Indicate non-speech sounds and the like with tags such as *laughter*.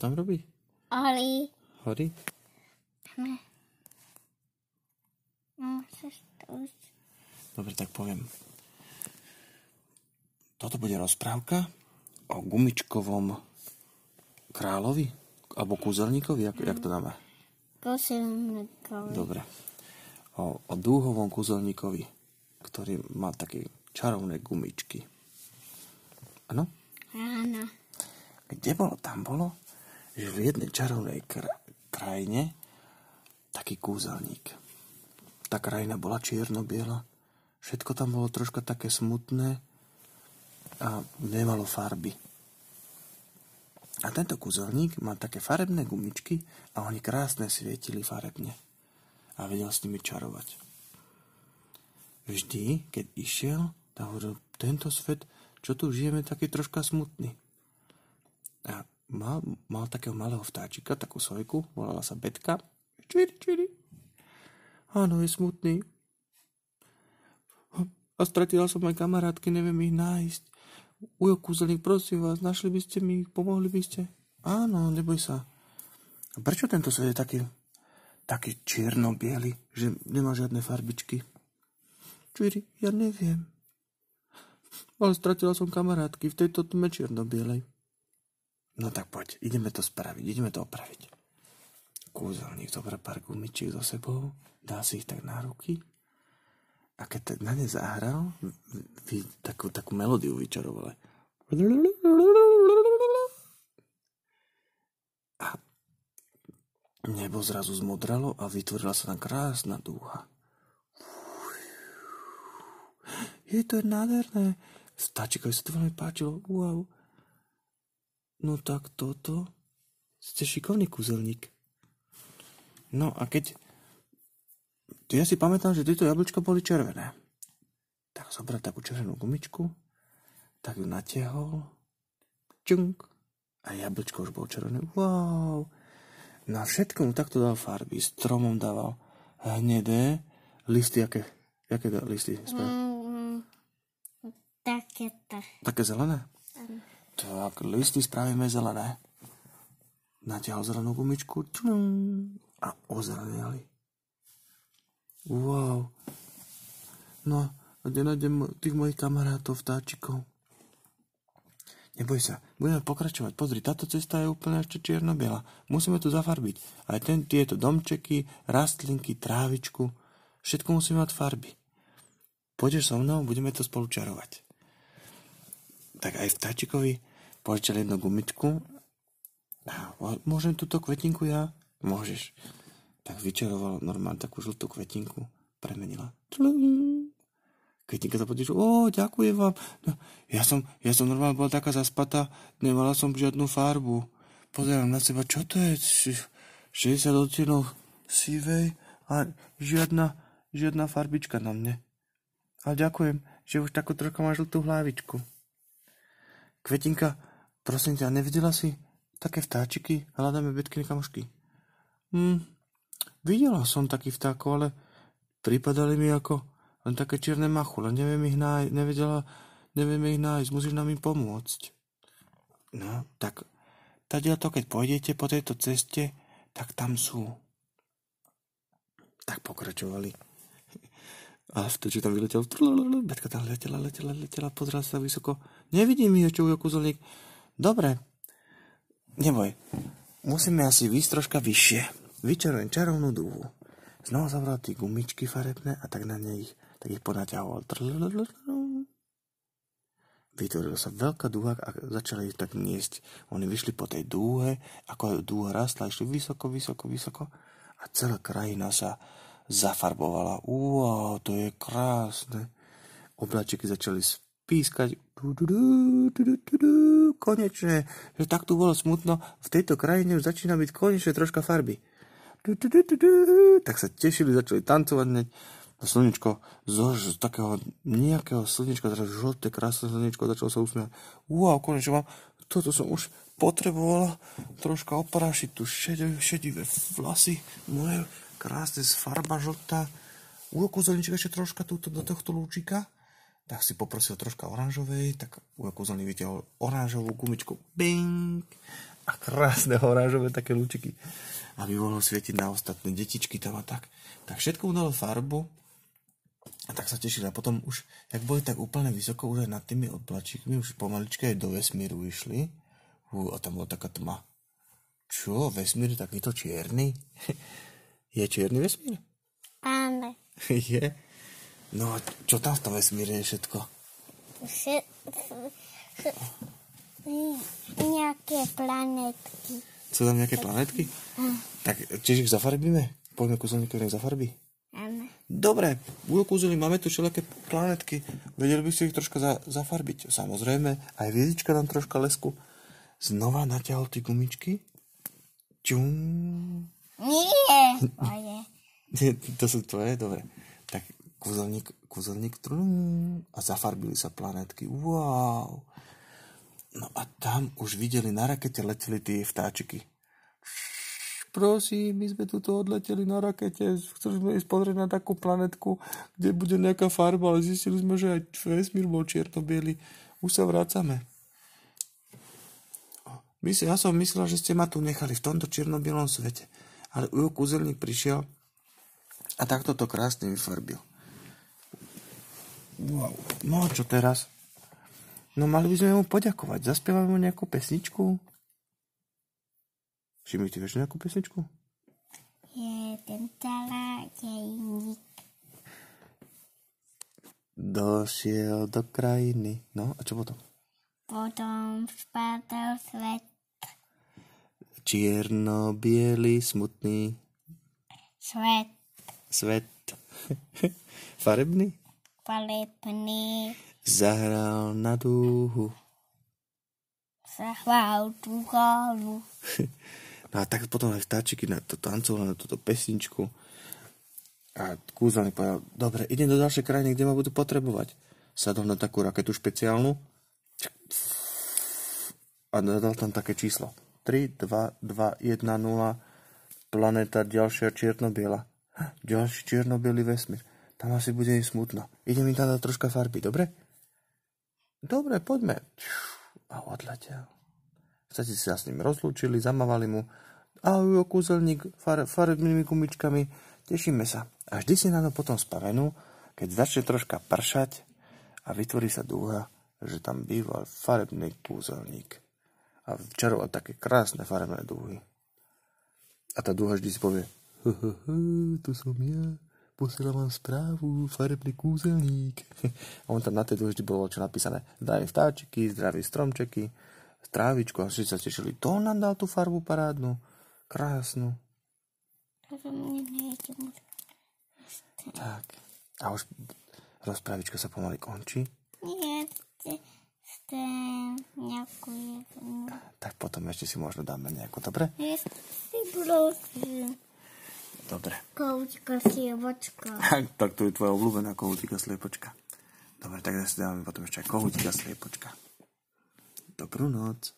tam robí? Oli. To už. Dobre, tak poviem. Toto bude rozprávka o gumičkovom kráľovi? Alebo kúzelníkovi? Jak, jak to dáme? Kosilníkovi. Dobre. O, o dúhovom kúzelníkovi, ktorý má také čarovné gumičky. Áno? Áno. Kde bolo? Tam bolo, že v jednej čarovnej kra- krajine taký kúzelník. Tá krajina bola čierno-biela, všetko tam bolo troška také smutné a nemalo farby. A tento kúzelník mal také farebné gumičky a oni krásne svietili farebne. A vedel s nimi čarovať. Vždy, keď išiel, tak hovoril, tento svet, čo tu žijeme, taký troška smutný. Mal, mal takého malého vtáčika, takú sojku, volala sa Betka. Čiri, čiri. Áno, je smutný. A stratila som aj kamarátky, neviem ich nájsť. Ujo kúzelník, prosím vás, našli by ste mi pomohli by ste? Áno, neboj sa. A prečo tento svet je taký, taký čierno-biely, že nemá žiadne farbičky? Čiri, ja neviem. Ale stratila som kamarátky v tejto tme čierno-bielej. No tak poď, ideme to spraviť, ideme to opraviť. Kúzelník zobrá pár gumičiek so sebou, dá si ich tak na ruky a keď na ne zahral, vy, takú, takú melódiu vyčaroval. A nebo zrazu zmodralo a vytvorila sa tam krásna dúha. Je to nádherné. Vtáčikovi sa to veľmi páčilo. Wow. No tak toto. Ste šikovný kúzelník. No a keď ja si pamätám, že tieto jablčka boli červené. Tak zobral takú červenú gumičku, tak ju natiahol, čunk, a jablčko už bolo červené. Wow! Na všetko mu takto dal farby. Stromom dával hnedé listy, aké, aké listy? Mm, takéto. Také zelené? Tak, listy spravíme zelené. Natiahol zelenú gumičku a ozelenili. Wow. No kde nájdem tých mojich kamarátov, vtáčikov? Neboj sa, budeme pokračovať. Pozri, táto cesta je úplne ešte čierno-biela. Musíme tu zafarbiť. Aj ten, tieto domčeky, rastlinky, trávičku. Všetko musí mať farby. Pôjdeš so mnou, budeme to spolu čarovať. Tak aj vtáčikovi požičal jednu gumičku. A môžem túto kvetinku ja? Môžeš tak vyčaroval normálne takú žltú kvetinku, premenila. Kvetinka to podíš, o, ďakujem vám. No, ja, som, ja som normálne bola taká zaspatá, nemala som žiadnu farbu. Pozerám na seba, čo to je? 60 odtienov sivej a žiadna, žiadna farbička na mne. Ale ďakujem, že už takú trochu má žltú hlavičku. Kvetinka, prosím ťa, nevidela si také vtáčiky? Hľadáme betky kamošky. Hm, Videla som takých vtákov, ale pripadali mi ako len také čierne machule. Neviem ich nájsť, nevedela, neviem ich nájsť, musíš nám im pomôcť. No, tak tady to, keď pôjdete po tejto ceste, tak tam sú. Tak pokračovali. *laughs* A vtedy tam vyletel, Betka tam letela, letela, letela, pozrela sa vysoko. Nevidím ich ešte kúzelník. Dobre, neboj, musíme asi výsť troška vyššie. Vyčarujem čarovnú dúhu. Znova zabral tie gumičky farebné a tak na nej tak ich ponaťahoval. Vytvorila sa veľká dúha a začali ich tak niesť. Oni vyšli po tej dúhe, ako dúha rastla, išli vysoko, vysoko, vysoko a celá krajina sa zafarbovala. Wow, to je krásne. Obláčiky začali spískať. Konečne, že tak tu bolo smutno. V tejto krajine už začína byť konečne troška farby tak sa tešili, začali tancovať hneď. A slnečko z, z takého nejakého slnečka, teraz žlté, krásne slnečko, začalo sa usmiať. Wow, konečne mám, toto som už potrebovala troška oprášiť tu šedivé, šedivé vlasy, moje krásne farba žltá. Ujo, kúzelníček ešte troška túto, do tohto lúčika. Tak si poprosil troška oranžovej, tak kúzelník vytiahol oranžovú gumičku. Bing! A krásne oranžové také lúčiky. Aby mohlo svietiť na ostatné detičky tam a tak. Tak všetko udalo farbu a tak sa tešili. A potom už, jak boli tak úplne vysoko, už aj nad tými oblačíkmi, už pomaličke aj do vesmíru išli. Ú, a tam bola taká tma. Čo, vesmír takýto čierny? *laughs* je čierny vesmír? Áno. *laughs* je? No a čo tam v tom vesmíre je všetko? Vše- Nejaké planetky. Sú tam nejaké planetky? Tak čiže ich zafarbíme? Poďme kúzelníkovi nech zafarbí. Áno. Dobre, Ujo Kúzeli, máme tu všelijaké planetky. Vedeli by si ich troška za, zafarbiť. Samozrejme, aj Viedička nám troška lesku. Znova natiahol tie gumičky. Čum. Nie, *laughs* moje. to sú tvoje? Dobre. Kúzelník, kúzelník trum, a zafarbili sa planetky. Wow. No a tam už videli na rakete leteli tie vtáčiky. Prosím, my sme tuto odleteli na rakete, chceli sme ísť pozrieť na takú planetku, kde bude nejaká farba, ale zistili sme, že aj vesmír bol čierno Už sa vracame. Mysl, ja som myslel, že ste ma tu nechali v tomto čierno svete. Ale Ujo Kúzelník prišiel a takto to krásne vyfarbil. Wow. No a čo teraz? No mali by sme mu poďakovať. Zaspievame mu nejakú pesničku? Šimi, ty vieš nejakú pesničku? Jeden taladejník. Došiel do krajiny. No, a čo potom? Potom spadal svet. Čierno-biely, smutný Svet svet. *laughs* Farebný? Palebný. Zahral na dúhu. Zahval tú hlavu. *laughs* No a tak potom aj vtáčiky na to tancovali, na túto pesničku. A kúzelník povedal, dobre, idem do ďalšej krajiny, kde ma budú potrebovať. Sadol na takú raketu špeciálnu a dal tam také číslo. 3, 2, 2, 1, 0, planéta ďalšia čierno-biela. Ďalší čierno-bielý vesmír. Tam asi bude im smutno. Idem im tam dať troška farby, dobre? Dobre, poďme. A odletel. Chcete sa s ním rozlúčili, zamávali mu. Ahoj, kúzelník, far, farebnými gumičkami. Tešíme sa. A vždy si na to potom spavenú, keď začne troška pršať a vytvorí sa dúha, že tam býval farebný kúzelník. A včaroval také krásne farebné dúhy. A tá dúha vždy si povie, to som ja, posielam vám správu, farebný kúzelník. *laughs* A on tam na tej vždy bolo čo napísané, zdraví vtáčiky, zdraví stromčeky, trávičku a všetci sa tešili. To on nám dal tú farbu parádnu, krásnu. Tak. A už rozprávička sa pomaly končí. Nie, ste, nejakú jednu. Tak potom ešte si možno dáme nejakú, dobre? Je si prosím. Dobre. Koučka, sievočka. *laughs* tak to je tvoja obľúbená kohútika sliepočka. Dobre, tak si dáme potom ešte aj kohútika sliepočka. Dobrú noc.